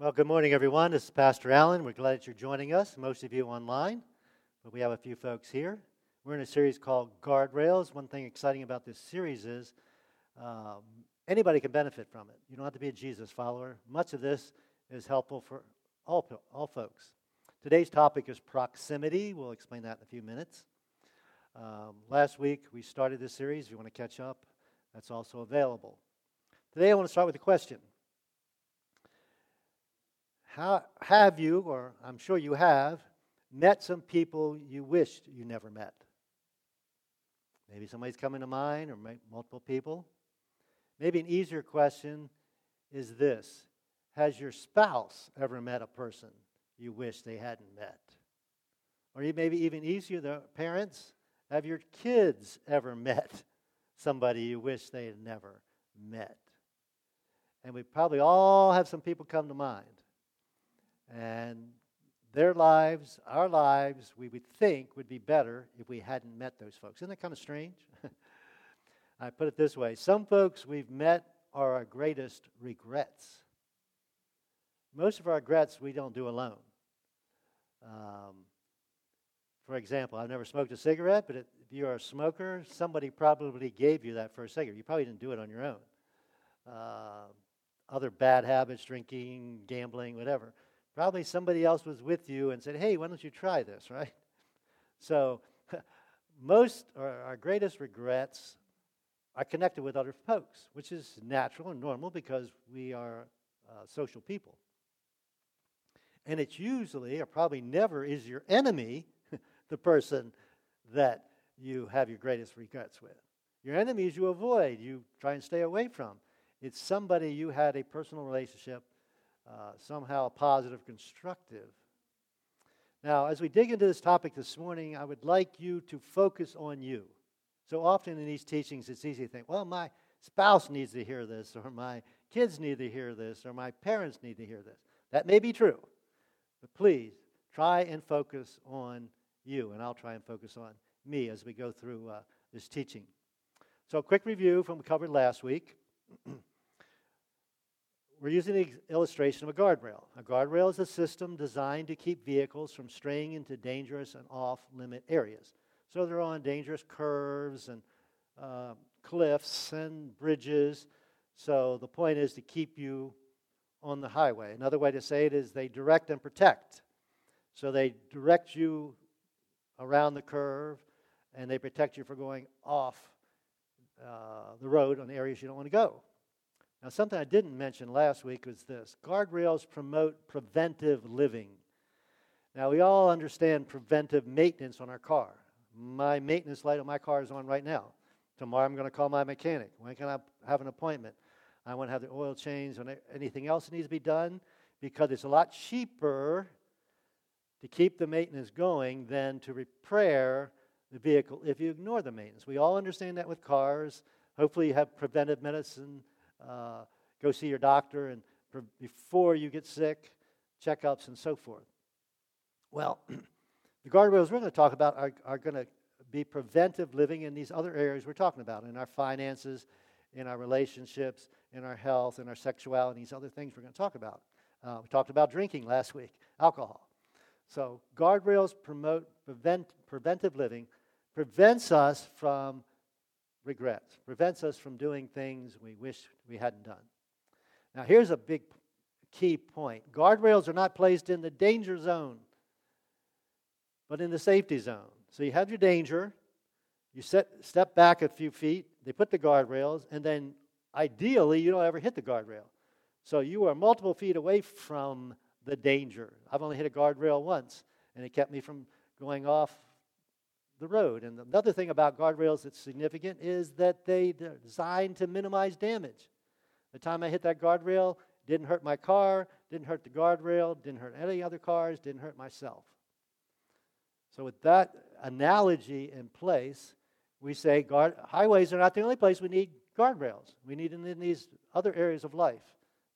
Well, good morning, everyone. This is Pastor Allen. We're glad that you're joining us, most of you online, but we have a few folks here. We're in a series called Guardrails. One thing exciting about this series is um, anybody can benefit from it. You don't have to be a Jesus follower. Much of this is helpful for all, all folks. Today's topic is proximity. We'll explain that in a few minutes. Um, last week, we started this series. If you want to catch up, that's also available. Today, I want to start with a question how, have you, or I'm sure you have, met some people you wished you never met? Maybe somebody's coming to mind, or multiple people. Maybe an easier question is this Has your spouse ever met a person you wish they hadn't met? Or maybe even easier, the parents, have your kids ever met somebody you wish they had never met? And we probably all have some people come to mind. And their lives, our lives, we would think would be better if we hadn't met those folks. Isn't that kind of strange? I put it this way some folks we've met are our greatest regrets. Most of our regrets we don't do alone. Um, for example, I've never smoked a cigarette, but if you're a smoker, somebody probably gave you that first cigarette. You probably didn't do it on your own. Uh, other bad habits, drinking, gambling, whatever. Probably somebody else was with you and said, hey, why don't you try this, right? So, most or our greatest regrets are connected with other folks, which is natural and normal because we are uh, social people. And it's usually, or probably never, is your enemy the person that you have your greatest regrets with. Your enemies you avoid, you try and stay away from. It's somebody you had a personal relationship uh, somehow positive, constructive. Now, as we dig into this topic this morning, I would like you to focus on you. So often in these teachings, it's easy to think, well, my spouse needs to hear this, or my kids need to hear this, or my parents need to hear this. That may be true, but please try and focus on you, and I'll try and focus on me as we go through uh, this teaching. So, a quick review from what we covered last week. we're using the illustration of a guardrail. A guardrail is a system designed to keep vehicles from straying into dangerous and off limit areas. So they're on dangerous curves and uh, cliffs and bridges. So the point is to keep you on the highway. Another way to say it is they direct and protect. So they direct you around the curve and they protect you from going off uh, the road on areas you don't want to go. Now, something I didn't mention last week was this guardrails promote preventive living. Now, we all understand preventive maintenance on our car. My maintenance light on my car is on right now. Tomorrow, I'm going to call my mechanic. When can I have an appointment? I want to have the oil changed and anything else that needs to be done because it's a lot cheaper to keep the maintenance going than to repair the vehicle if you ignore the maintenance. We all understand that with cars. Hopefully, you have preventive medicine uh, go see your doctor, and for, before you get sick, checkups and so forth. Well, the guardrails we're going to talk about are, are going to be preventive living in these other areas we're talking about in our finances, in our relationships, in our health, in our sexuality, these other things we're going to talk about. Uh, we talked about drinking last week, alcohol. So, guardrails promote prevent, preventive living, prevents us from regrets, prevents us from doing things we wish we hadn't done. Now, here's a big key point guardrails are not placed in the danger zone, but in the safety zone. So you have your danger, you set, step back a few feet, they put the guardrails, and then ideally you don't ever hit the guardrail. So you are multiple feet away from the danger. I've only hit a guardrail once, and it kept me from going off the road. And another thing about guardrails that's significant is that they, are designed to minimize damage. The time I hit that guardrail didn't hurt my car, didn't hurt the guardrail, didn't hurt any other cars, didn't hurt myself. So, with that analogy in place, we say guard, highways are not the only place we need guardrails. We need them in these other areas of life,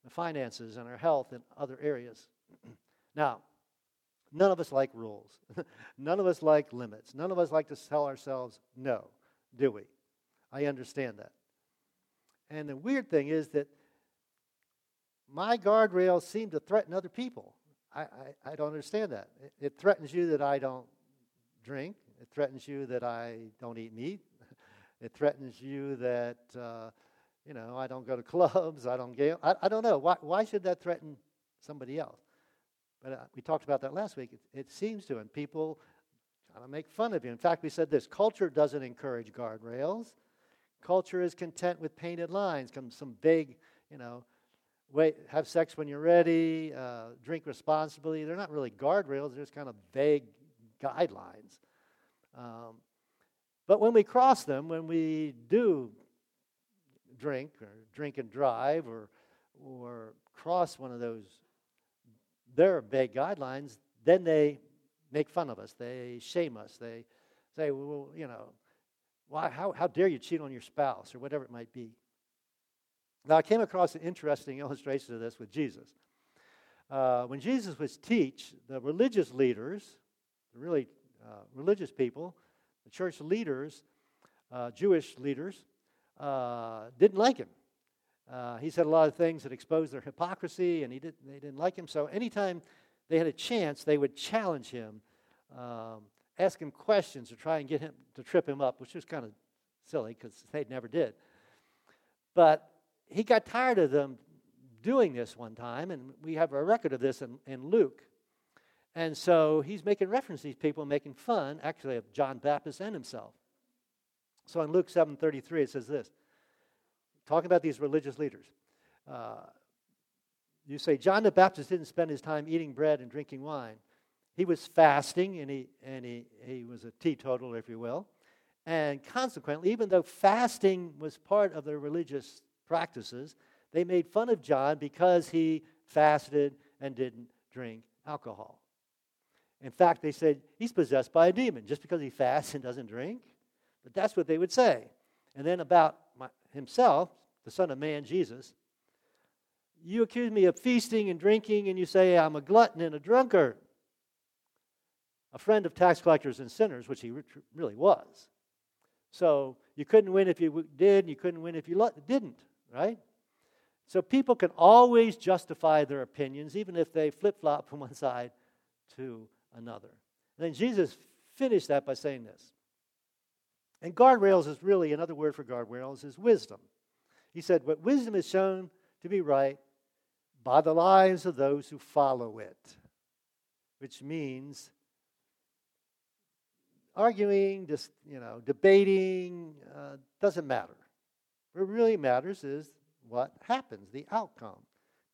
the finances and our health and other areas. now, None of us like rules. None of us like limits. None of us like to tell ourselves no, do we? I understand that. And the weird thing is that my guardrails seem to threaten other people. I, I, I don't understand that. It, it threatens you that I don't drink. It threatens you that I don't eat meat. It threatens you that, uh, you know, I don't go to clubs, I don't gamble. I, I don't know. Why, why should that threaten somebody else? But uh, we talked about that last week. It, it seems to, and people kind of make fun of you. In fact, we said this culture doesn't encourage guardrails. Culture is content with painted lines, come some vague, you know, wait, have sex when you're ready, uh, drink responsibly. They're not really guardrails, they're just kind of vague guidelines. Um, but when we cross them, when we do drink or drink and drive or, or cross one of those, their vague guidelines, then they make fun of us. They shame us. They say, well, you know, why, how, how dare you cheat on your spouse or whatever it might be. Now, I came across an interesting illustration of this with Jesus. Uh, when Jesus was teach, the religious leaders, the really uh, religious people, the church leaders, uh, Jewish leaders, uh, didn't like him. Uh, he said a lot of things that exposed their hypocrisy, and he did, they didn't like him. So anytime they had a chance, they would challenge him, um, ask him questions to try and get him to trip him up, which was kind of silly because they never did. But he got tired of them doing this one time, and we have a record of this in, in Luke. And so he's making reference to these people, making fun, actually, of John Baptist and himself. So in Luke 7.33, it says this, talking about these religious leaders. Uh, you say, John the Baptist didn't spend his time eating bread and drinking wine. He was fasting, and he, and he, he was a teetotaler, if you will. And consequently, even though fasting was part of their religious practices, they made fun of John because he fasted and didn't drink alcohol. In fact, they said he's possessed by a demon just because he fasts and doesn't drink. But that's what they would say. And then about himself, the Son of Man, Jesus, you accuse me of feasting and drinking, and you say I'm a glutton and a drunkard, a friend of tax collectors and sinners, which he really was. So you couldn't win if you did, and you couldn't win if you didn't right? So people can always justify their opinions, even if they flip flop from one side to another. And then Jesus finished that by saying this. And guardrails is really another word for guardrails is wisdom. He said, What wisdom is shown to be right by the lives of those who follow it, which means arguing, just, you know, debating, uh, doesn't matter. What really matters is what happens, the outcome.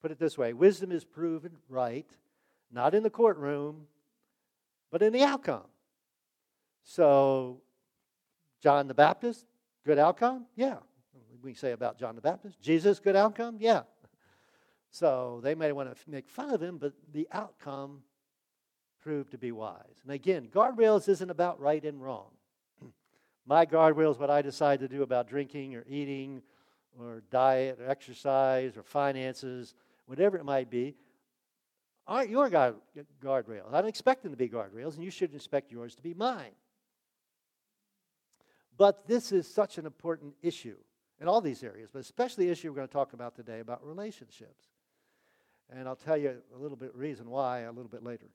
Put it this way wisdom is proven right, not in the courtroom, but in the outcome. So, John the Baptist, good outcome? Yeah. We say about John the Baptist. Jesus, good outcome? Yeah. So, they may want to make fun of him, but the outcome proved to be wise. And again, guardrails isn't about right and wrong. My guardrail is what I decide to do about drinking or eating or diet or exercise or finances, whatever it might be, aren't your guardrails. I don't expect them to be guardrails, and you shouldn't expect yours to be mine. But this is such an important issue in all these areas, but especially the issue we're going to talk about today about relationships. And I'll tell you a little bit reason why a little bit later.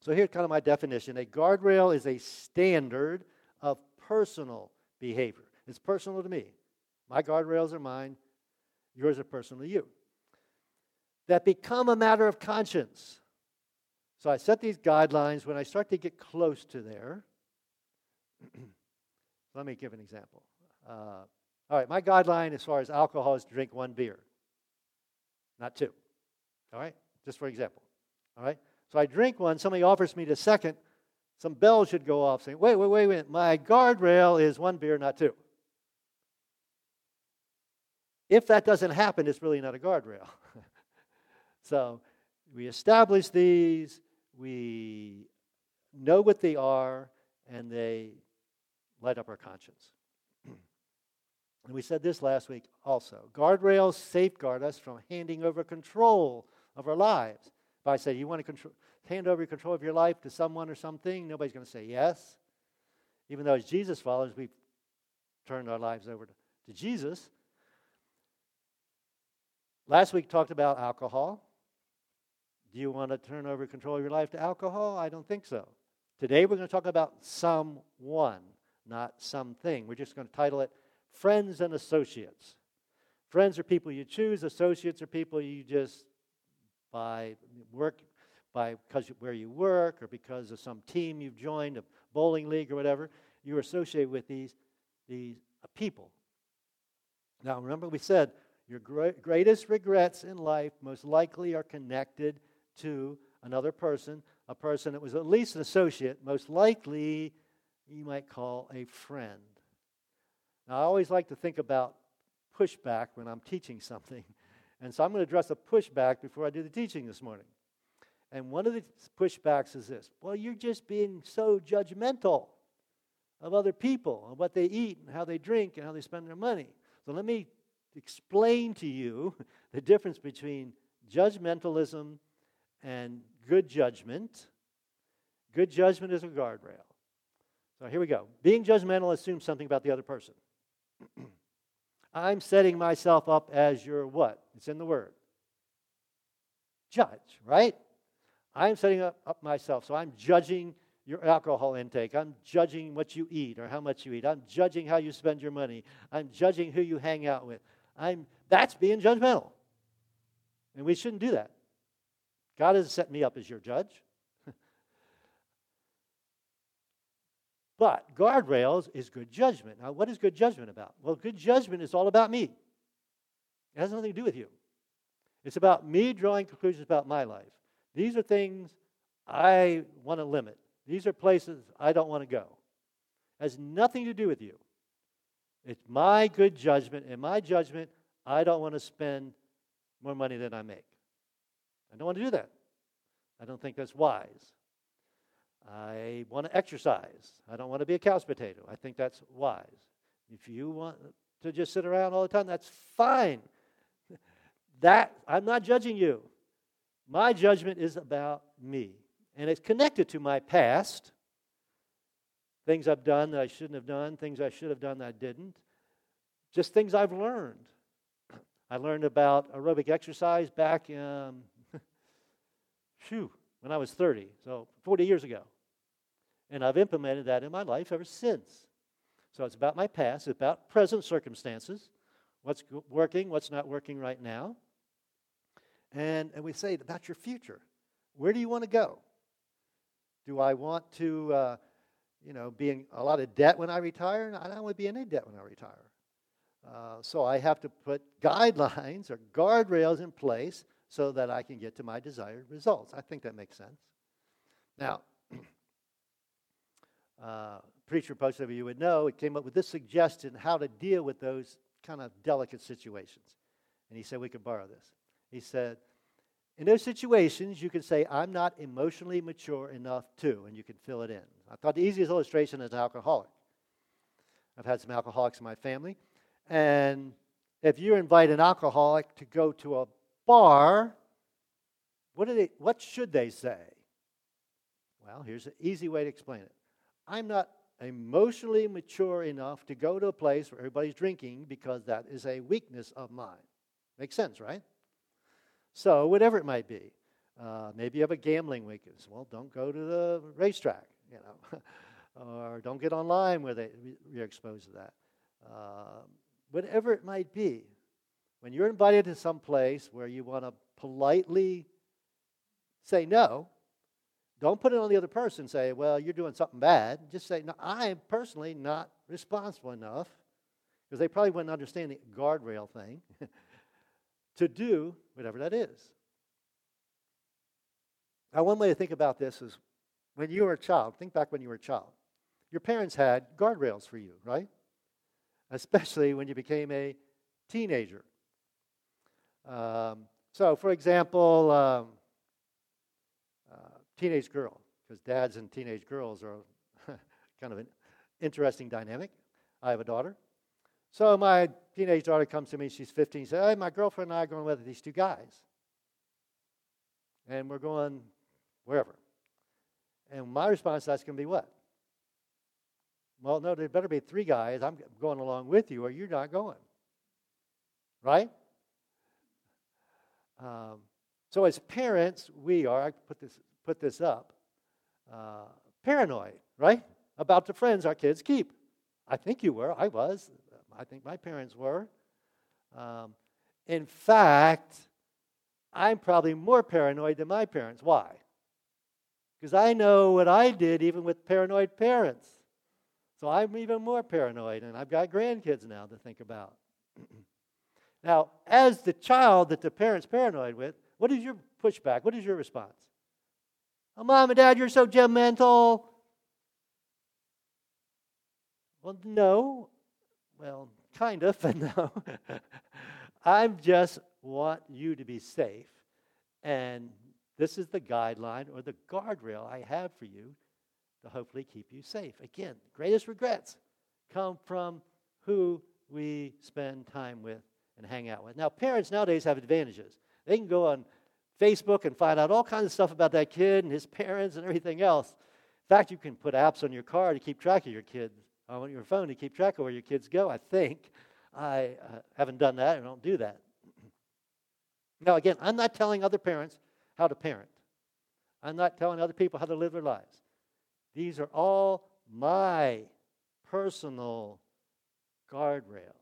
So here's kind of my definition. A guardrail is a standard of personal behavior. It's personal to me. My guardrails are mine, yours are personal to you. That become a matter of conscience. So I set these guidelines when I start to get close to there. let me give an example. Uh, all right, my guideline as far as alcohol is to drink one beer, not two. All right, just for example. All right, so I drink one, somebody offers me the second, some bell should go off saying, wait, wait, wait, wait, my guardrail is one beer, not two. If that doesn't happen, it's really not a guardrail. so we establish these, we know what they are, and they light up our conscience. and we said this last week also. Guardrails safeguard us from handing over control of our lives. If I say, you want to hand over control of your life to someone or something, nobody's going to say yes. Even though as Jesus followers, we've turned our lives over to, to Jesus. Last week talked about alcohol. Do you want to turn over control of your life to alcohol? I don't think so. Today we're going to talk about someone, not something. We're just going to title it Friends and Associates. Friends are people you choose, associates are people you just by work by because where you work or because of some team you've joined, a bowling league or whatever, you're associated with these, these uh, people. Now, remember, we said your greatest regrets in life most likely are connected to another person, a person that was at least an associate, most likely you might call a friend. Now, I always like to think about pushback when I'm teaching something. And so I'm going to address a pushback before I do the teaching this morning. And one of the pushbacks is this well, you're just being so judgmental of other people and what they eat and how they drink and how they spend their money. So let me explain to you the difference between judgmentalism and good judgment. Good judgment is a guardrail. So here we go. Being judgmental assumes something about the other person. I'm setting myself up as your what? It's in the word. Judge, right? I'm setting up, up myself. So I'm judging your alcohol intake. I'm judging what you eat or how much you eat. I'm judging how you spend your money. I'm judging who you hang out with. I'm that's being judgmental. And we shouldn't do that. God has set me up as your judge. But guardrails is good judgment. Now, what is good judgment about? Well, good judgment is all about me. It has nothing to do with you. It's about me drawing conclusions about my life. These are things I want to limit. These are places I don't want to go. It has nothing to do with you. It's my good judgment. and my judgment, I don't want to spend more money than I make. I don't want to do that. I don't think that's wise. I want to exercise. I don't want to be a couch potato. I think that's wise. If you want to just sit around all the time, that's fine. That I'm not judging you. My judgment is about me, and it's connected to my past. Things I've done that I shouldn't have done, things I should have done that I didn't. Just things I've learned. I learned about aerobic exercise back um, whew, when I was 30, so 40 years ago. And I've implemented that in my life ever since. So it's about my past, it's about present circumstances, what's working, what's not working right now. And, and we say about your future. Where do you want to go? Do I want to, uh, you know, be in a lot of debt when I retire? I don't want to be in any debt when I retire. Uh, so I have to put guidelines or guardrails in place so that I can get to my desired results. I think that makes sense. Now, uh, preacher, most of you would know, it came up with this suggestion how to deal with those kind of delicate situations. And he said we could borrow this. He said, in those situations, you can say, I'm not emotionally mature enough to, and you can fill it in. I thought the easiest illustration is alcoholic. I've had some alcoholics in my family. And if you invite an alcoholic to go to a bar, what, do they, what should they say? Well, here's an easy way to explain it. I'm not emotionally mature enough to go to a place where everybody's drinking because that is a weakness of mine. Makes sense, right? So, whatever it might be, uh, maybe you have a gambling weakness. Well, don't go to the racetrack, you know, or don't get online where they, you're exposed to that. Uh, whatever it might be, when you're invited to some place where you want to politely say no, don't put it on the other person. Say, well, you're doing something bad. Just say, no, I'm personally not responsible enough, because they probably wouldn't understand the guardrail thing. to do whatever that is. Now, one way to think about this is when you were a child, think back when you were a child. Your parents had guardrails for you, right? Especially when you became a teenager. Um, so, for example, um, uh, teenage girl, because dads and teenage girls are kind of an interesting dynamic. I have a daughter. So my teenage daughter comes to me, she's 15, says, Hey, my girlfriend and I are going with these two guys. And we're going wherever. And my response to that's going to be what? Well, no, there better be three guys. I'm going along with you, or you're not going. Right? Um, so as parents, we are, I put this, put this up, uh, paranoid, right? About the friends our kids keep. I think you were. I was. I think my parents were. Um, in fact, I'm probably more paranoid than my parents. Why? Because I know what I did even with paranoid parents. So I'm even more paranoid, and I've got grandkids now to think about. now, as the child that the parent's paranoid with, what is your pushback? What is your response? Oh, mom and dad, you're so judgmental. Well, no. Well, kind of, but no. I just want you to be safe. And this is the guideline or the guardrail I have for you to hopefully keep you safe. Again, greatest regrets come from who we spend time with and hang out with. Now, parents nowadays have advantages. They can go on Facebook and find out all kinds of stuff about that kid and his parents and everything else. In fact, you can put apps on your car to keep track of your kids, on your phone to keep track of where your kids go, I think. I uh, haven't done that and don't do that. now, again, I'm not telling other parents how to parent, I'm not telling other people how to live their lives. These are all my personal guardrails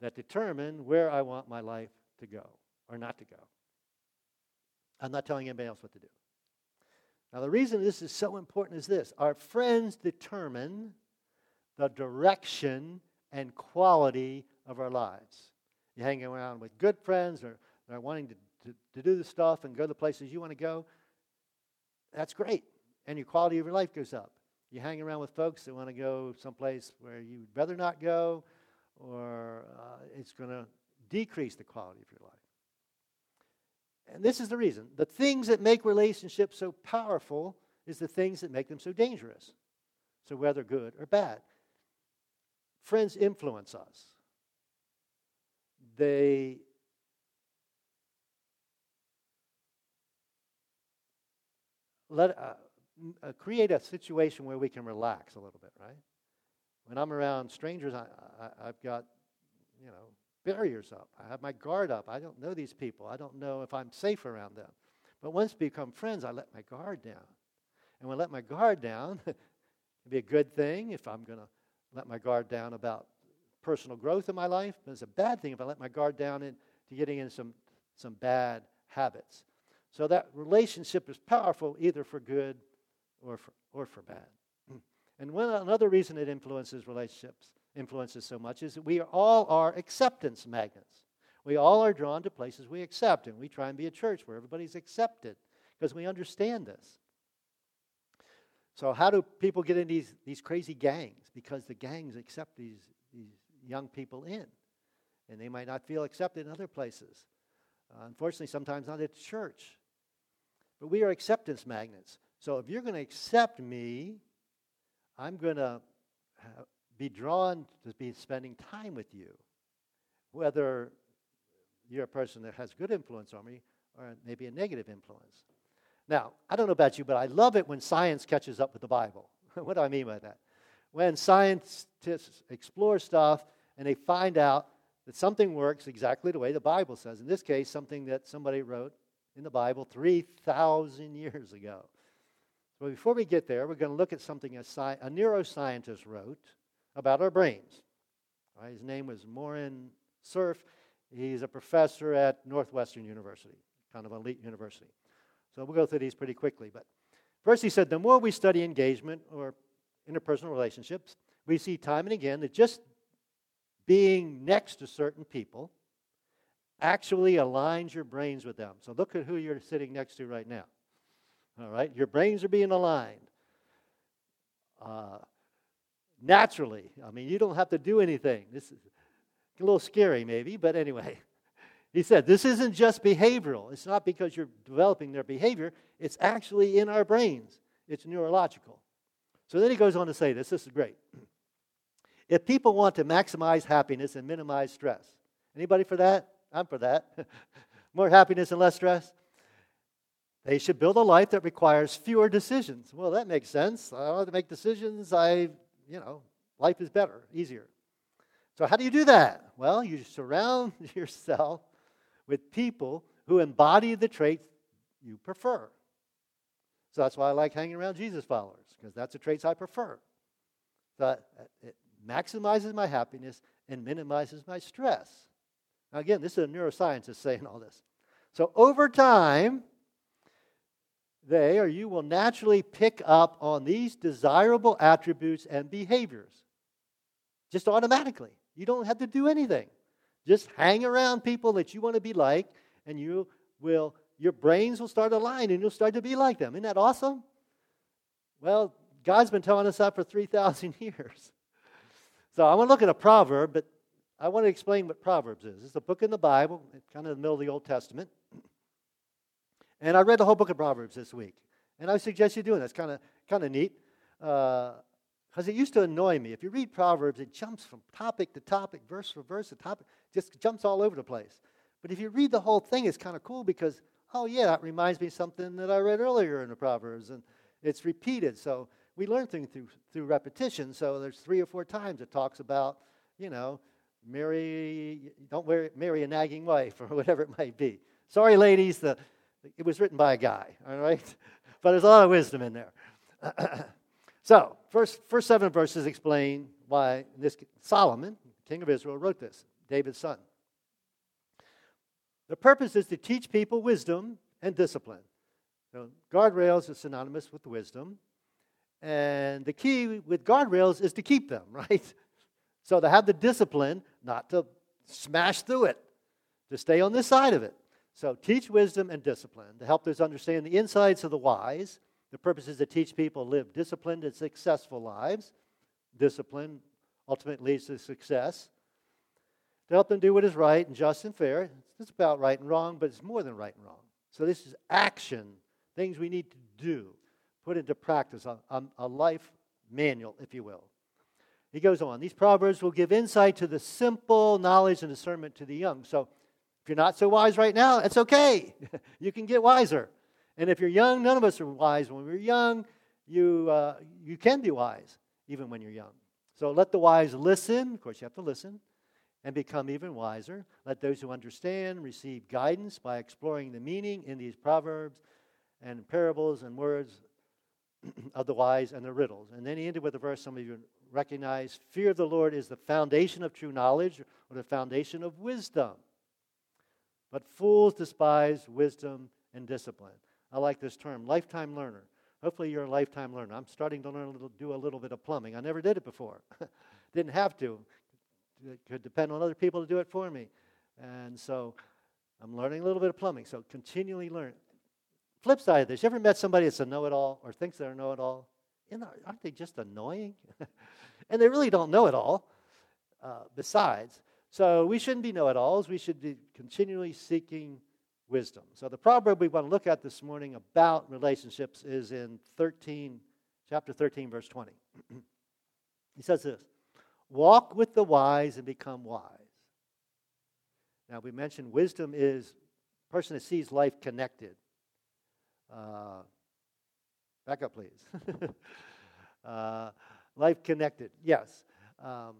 that determine where I want my life to go or not to go. I'm not telling anybody else what to do. Now, the reason this is so important is this our friends determine the direction and quality of our lives. You're hanging around with good friends or they're wanting to, to, to do the stuff and go to the places you want to go. That's great. And your quality of your life goes up. You hang around with folks that want to go someplace where you'd rather not go, or uh, it's going to decrease the quality of your life. And this is the reason. The things that make relationships so powerful is the things that make them so dangerous. So, whether good or bad. Friends influence us. They let uh, uh, create a situation where we can relax a little bit, right? When I'm around strangers, I, I, I've got, you know, barriers up. I have my guard up. I don't know these people. I don't know if I'm safe around them. But once we become friends, I let my guard down. And when I let my guard down, it'd be a good thing if I'm going to let my guard down about personal growth in my life. But it's a bad thing if I let my guard down into getting into some, some bad habits. So that relationship is powerful either for good or for, or for bad. And one, another reason it influences relationships influences so much is that we all are acceptance magnets. We all are drawn to places we accept, and we try and be a church where everybody's accepted because we understand this. So, how do people get in these, these crazy gangs? Because the gangs accept these, these young people in, and they might not feel accepted in other places. Uh, unfortunately, sometimes not at church. But we are acceptance magnets. So, if you're going to accept me, I'm going to be drawn to be spending time with you, whether you're a person that has good influence on me or maybe a negative influence. Now, I don't know about you, but I love it when science catches up with the Bible. what do I mean by that? When scientists explore stuff and they find out that something works exactly the way the Bible says. In this case, something that somebody wrote in the Bible 3,000 years ago. So before we get there, we're going to look at something a, sci- a neuroscientist wrote about our brains. Right, his name was Moran Cerf. He's a professor at Northwestern University, kind of an elite university. So we'll go through these pretty quickly. But first, he said the more we study engagement or interpersonal relationships, we see time and again that just being next to certain people actually aligns your brains with them. So look at who you're sitting next to right now. All right, your brains are being aligned. Uh, naturally. I mean, you don't have to do anything. This is a little scary, maybe, but anyway. He said, This isn't just behavioral. It's not because you're developing their behavior, it's actually in our brains, it's neurological. So then he goes on to say this. This is great. If people want to maximize happiness and minimize stress, anybody for that? I'm for that. More happiness and less stress. They should build a life that requires fewer decisions. Well, that makes sense. I don't have to make decisions. I you know, life is better, easier. So, how do you do that? Well, you surround yourself with people who embody the traits you prefer. So that's why I like hanging around Jesus followers, because that's the traits I prefer. So it maximizes my happiness and minimizes my stress. Now, again, this is a neuroscientist saying all this. So over time, they or you will naturally pick up on these desirable attributes and behaviors just automatically. You don't have to do anything. Just hang around people that you want to be like, and you will, your brains will start aligning and you'll start to be like them. Isn't that awesome? Well, God's been telling us that for 3,000 years. So I want to look at a proverb, but I want to explain what Proverbs is. It's a book in the Bible, kind of in the middle of the Old Testament. And I read the whole book of Proverbs this week. And I suggest you doing that. It's kind of kind of neat. Because uh, it used to annoy me. If you read Proverbs, it jumps from topic to topic, verse for verse to topic, just jumps all over the place. But if you read the whole thing, it's kind of cool because, oh, yeah, that reminds me of something that I read earlier in the Proverbs. And it's repeated. So we learn things through, through repetition. So there's three or four times it talks about, you know, marry, don't marry a nagging wife or whatever it might be. Sorry, ladies, the it was written by a guy, all right? But there's a lot of wisdom in there. so, first, first seven verses explain why this Solomon, king of Israel, wrote this, David's son. The purpose is to teach people wisdom and discipline. So, guardrails is synonymous with wisdom. And the key with guardrails is to keep them, right? So, to have the discipline, not to smash through it, to stay on this side of it. So teach wisdom and discipline to help those understand the insights of the wise. The purpose is to teach people live disciplined and successful lives. Discipline ultimately leads to success. To help them do what is right and just and fair. It's about right and wrong, but it's more than right and wrong. So this is action, things we need to do, put into practice, a, a, a life manual, if you will. He goes on. These proverbs will give insight to the simple knowledge and discernment to the young. So if you're not so wise right now, it's okay. you can get wiser. And if you're young, none of us are wise. When we're young, you, uh, you can be wise, even when you're young. So let the wise listen. Of course, you have to listen and become even wiser. Let those who understand receive guidance by exploring the meaning in these proverbs and parables and words of the wise and the riddles. And then he ended with a verse some of you recognize fear of the Lord is the foundation of true knowledge or the foundation of wisdom. But fools despise wisdom and discipline. I like this term, lifetime learner. Hopefully, you're a lifetime learner. I'm starting to learn a little, do a little bit of plumbing. I never did it before. Didn't have to. It could depend on other people to do it for me. And so I'm learning a little bit of plumbing. So continually learn. Flip side of this, you ever met somebody that's a know it all or thinks they're a know it all? Aren't they just annoying? and they really don't know it all. Uh, besides, so we shouldn't be know it alls. We should be continually seeking wisdom. So the proverb we want to look at this morning about relationships is in 13, chapter 13, verse 20. he says this Walk with the wise and become wise. Now we mentioned wisdom is a person that sees life connected. Uh, back up, please. uh, life connected, yes. Um,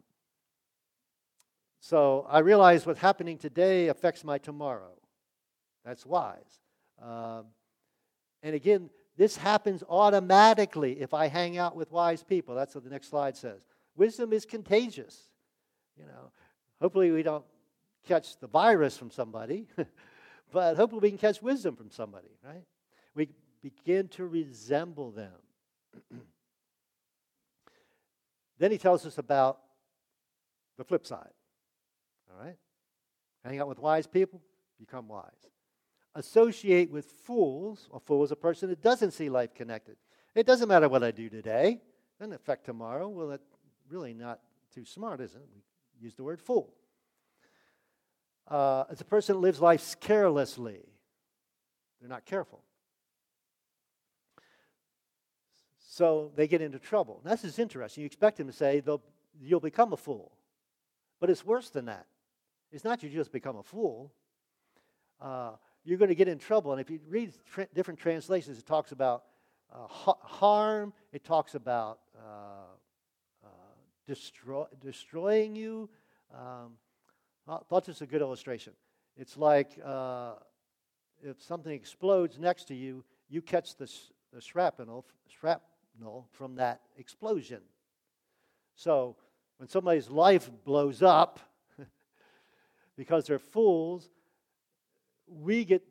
so I realize what's happening today affects my tomorrow. That's wise. Um, and again, this happens automatically if I hang out with wise people. That's what the next slide says. Wisdom is contagious. You know, hopefully we don't catch the virus from somebody, but hopefully we can catch wisdom from somebody, right? We begin to resemble them. then he tells us about the flip side. All right? Hang out with wise people, become wise. Associate with fools. A fool is a person that doesn't see life connected. It doesn't matter what I do today, doesn't affect tomorrow. Well, that's really not too smart, is it? We use the word fool. Uh, it's a person that lives life carelessly. They're not careful. So they get into trouble. And this is interesting. You expect him to say, you'll become a fool. But it's worse than that. It's not you just become a fool. Uh, you're going to get in trouble. And if you read tra- different translations, it talks about uh, ha- harm, it talks about uh, uh destroy- destroying you. Um, I thought this was a good illustration. It's like uh, if something explodes next to you, you catch the, the shrapnel, shrapnel from that explosion. So when somebody's life blows up because they're fools, we get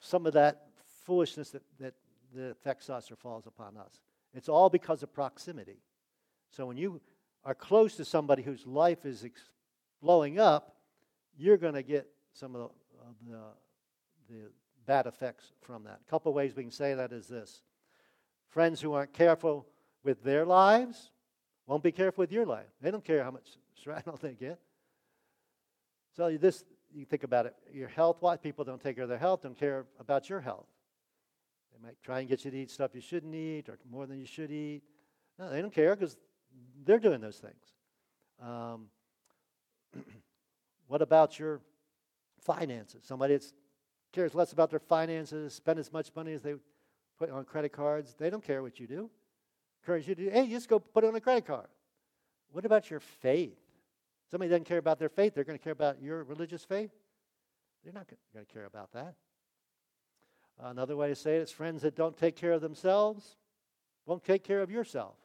some of that foolishness that, that, that affects us or falls upon us. It's all because of proximity. So when you are close to somebody whose life is ex- blowing up, you're going to get some of the, of the, the bad effects from that. A couple ways we can say that is this friends who aren't careful with their lives won't be careful with your life. They don't care how much shrapnel they get. So this, you think about it, your health wise, people don't take care of their health, don't care about your health. They might try and get you to eat stuff you shouldn't eat or more than you should eat. No, they don't care because they're doing those things. Um, what about your finances? Somebody that cares less about their finances, spend as much money as they put on credit cards. They don't care what you do. Encourage you to hey, just go put it on a credit card. What about your faith? Somebody doesn't care about their faith, they're going to care about your religious faith. They're not going to care about that. Another way to say it is friends that don't take care of themselves won't take care of yourself.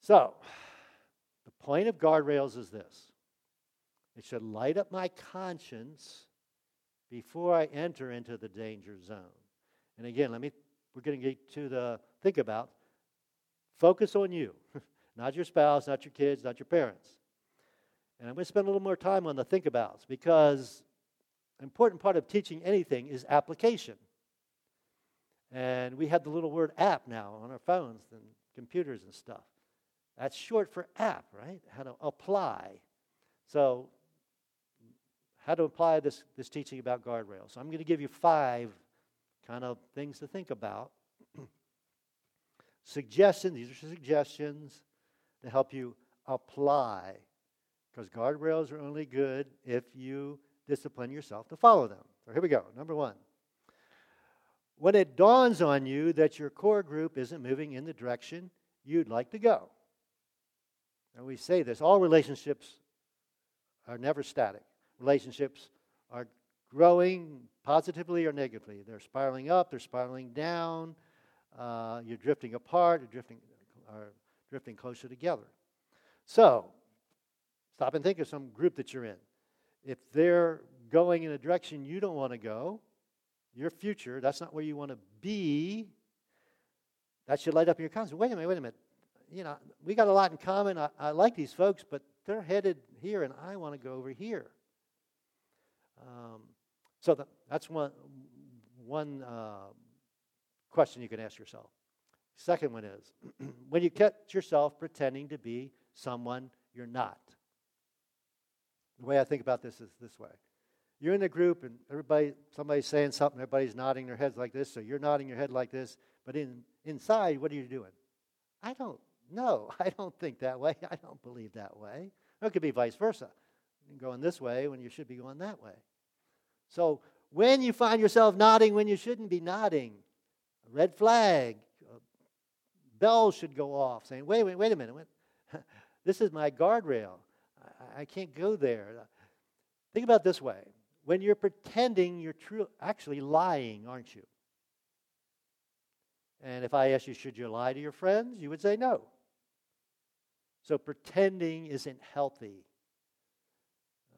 So, the point of guardrails is this it should light up my conscience before I enter into the danger zone. And again, let me, we're going to get to the think about. Focus on you, not your spouse, not your kids, not your parents. And I'm going to spend a little more time on the think abouts because an important part of teaching anything is application. And we have the little word app now on our phones and computers and stuff. That's short for app, right? How to apply. So, how to apply this, this teaching about guardrails. So I'm going to give you five kind of things to think about. suggestions, these are suggestions to help you apply. Because guardrails are only good if you discipline yourself to follow them. So here we go. Number one. When it dawns on you that your core group isn't moving in the direction you'd like to go. And we say this all relationships are never static. Relationships are growing positively or negatively. They're spiraling up, they're spiraling down. Uh, you're drifting apart, you're drifting, are drifting closer together. So, stop and think of some group that you're in. If they're going in a direction you don't want to go, your future, that's not where you want to be, that should light up your conscience. Wait a minute, wait a minute you know, we got a lot in common. I, I like these folks, but they're headed here, and I want to go over here. Um, so the, that's one, one uh, question you can ask yourself. Second one is when you catch yourself pretending to be someone you're not. The way I think about this is this way. You're in a group and everybody somebody's saying something, everybody's nodding their heads like this, so you're nodding your head like this, but in inside, what are you doing? I don't know. I don't think that way. I don't believe that way. It could be vice versa. You're going this way when you should be going that way. So when you find yourself nodding when you shouldn't be nodding, a red flag, a bell should go off saying, wait, wait, wait a minute. This is my guardrail. I, I can't go there. Think about this way. When you're pretending, you're true, actually lying, aren't you? And if I ask you, should you lie to your friends? You would say no. So pretending isn't healthy.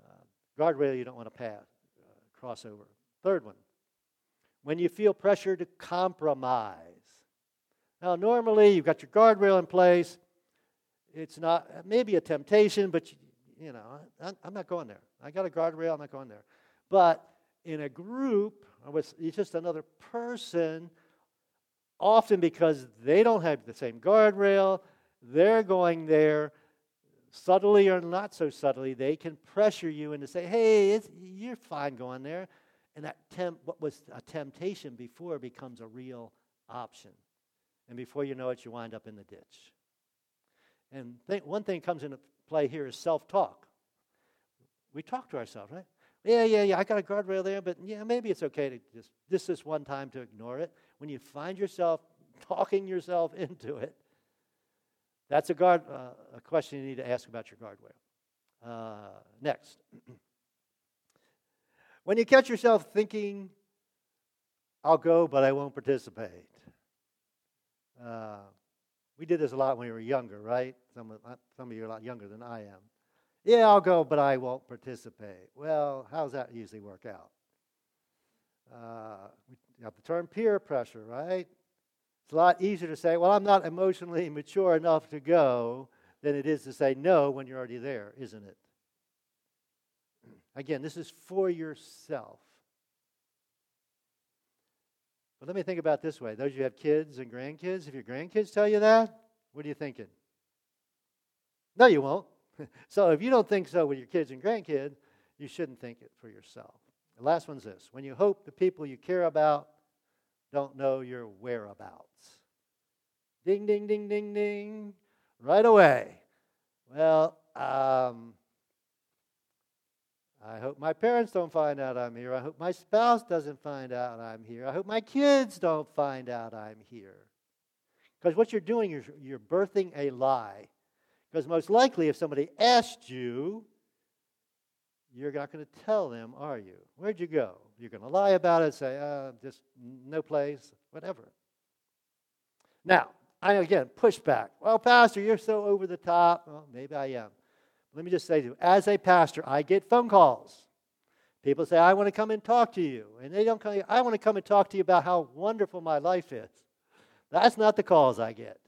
Uh, guardrail you don't want to pass, uh, cross over. Third one, when you feel pressure to compromise. Now, normally you've got your guardrail in place. It's not maybe a temptation, but you, you know, I, I'm not going there. I got a guardrail. I'm not going there. But in a group with just another person, often because they don't have the same guardrail, they're going there subtly or not so subtly. They can pressure you into say, "Hey, you're fine going there," and that temp- what was a temptation before becomes a real option, and before you know it, you wind up in the ditch. And th- one thing comes into play here is self-talk. We talk to ourselves, right? Yeah, yeah, yeah. I got a guardrail there, but yeah, maybe it's okay to just this this one time to ignore it. When you find yourself talking yourself into it, that's a, guard, uh, a question you need to ask about your guardrail. Uh, next. When you catch yourself thinking, I'll go, but I won't participate. Uh, we did this a lot when we were younger, right? Some of, some of you are a lot younger than I am. Yeah, I'll go, but I won't participate. Well, how does that usually work out? Uh, we have the term peer pressure, right? It's a lot easier to say, well, I'm not emotionally mature enough to go than it is to say no when you're already there, isn't it? Again, this is for yourself. But let me think about this way. Those of you have kids and grandkids, if your grandkids tell you that, what are you thinking? No, you won't. so if you don't think so with your kids and grandkids, you shouldn't think it for yourself. The last one's this when you hope the people you care about don't know your whereabouts. Ding, ding, ding, ding, ding. Right away. Well, um, I hope my parents don't find out I'm here. I hope my spouse doesn't find out I'm here. I hope my kids don't find out I'm here. Because what you're doing is you're birthing a lie. Because most likely, if somebody asked you, you're not going to tell them, are you? Where'd you go? You're going to lie about it, say, uh, just no place, whatever. Now, I again push back. Well, Pastor, you're so over the top. Well, maybe I am. Let me just say to you, as a pastor, I get phone calls. People say, I want to come and talk to you. And they don't come, I want to come and talk to you about how wonderful my life is. That's not the calls I get.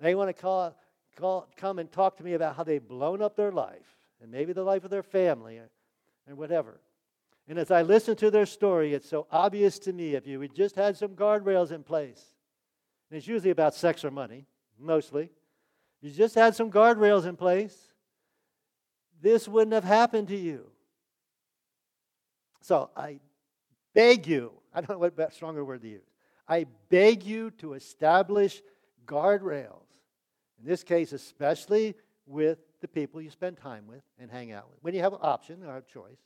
They want to call, call, come and talk to me about how they've blown up their life and maybe the life of their family and whatever. And as I listen to their story, it's so obvious to me if you had just had some guardrails in place, and it's usually about sex or money, mostly. You just had some guardrails in place, this wouldn't have happened to you. So I beg you, I don't know what stronger word to use. I beg you to establish guardrails. In this case, especially with the people you spend time with and hang out with. When you have an option or a choice.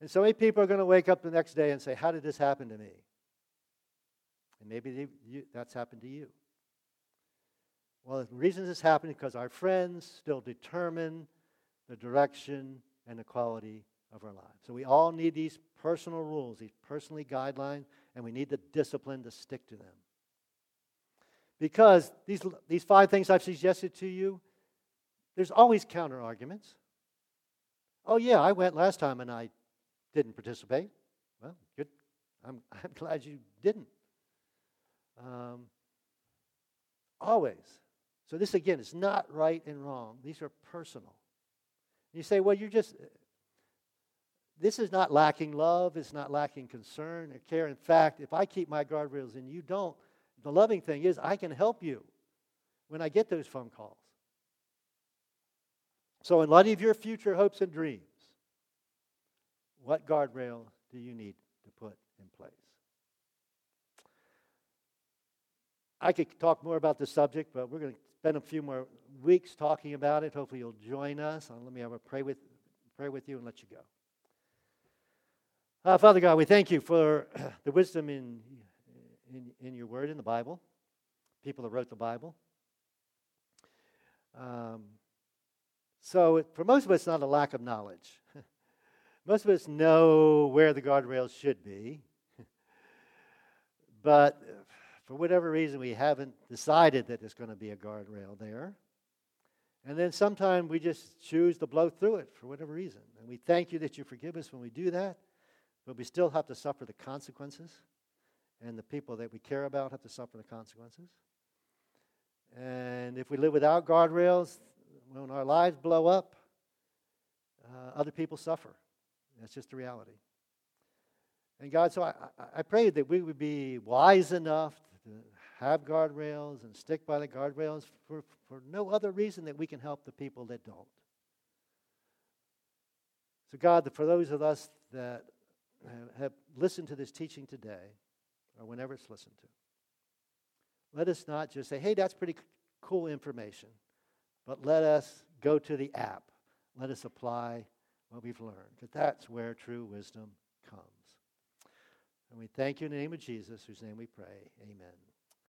And so many people are going to wake up the next day and say, How did this happen to me? And maybe they, you, that's happened to you. Well, the reason this happened is because our friends still determine the direction and the quality of our lives. So we all need these personal rules, these personally guidelines, and we need the discipline to stick to them. Because these, these five things I've suggested to you, there's always counter arguments. Oh, yeah, I went last time and I didn't participate. Well, good. I'm, I'm glad you didn't. Um, always. So, this again is not right and wrong, these are personal. You say, well, you're just. This is not lacking love. It's not lacking concern or care. In fact, if I keep my guardrails and you don't, the loving thing is I can help you when I get those phone calls. So, in light of your future hopes and dreams, what guardrail do you need to put in place? I could talk more about this subject, but we're going to spend a few more weeks talking about it. Hopefully, you'll join us. let me have a pray with, pray with you and let you go. Uh, Father God, we thank you for the wisdom in, in, in your word in the Bible, people that wrote the Bible. Um, so, for most of us, it's not a lack of knowledge. most of us know where the guardrails should be. but for whatever reason, we haven't decided that there's going to be a guardrail there. And then sometimes we just choose to blow through it for whatever reason. And we thank you that you forgive us when we do that, but we still have to suffer the consequences. And the people that we care about have to suffer the consequences. And if we live without guardrails, when our lives blow up, uh, other people suffer. That's just the reality. And God, so I, I pray that we would be wise enough have guardrails and stick by the guardrails for, for no other reason that we can help the people that don't. So, God, for those of us that have listened to this teaching today, or whenever it's listened to, let us not just say, hey, that's pretty cool information, but let us go to the app. Let us apply what we've learned, because that's where true wisdom. And we thank you in the name of Jesus, whose name we pray. Amen.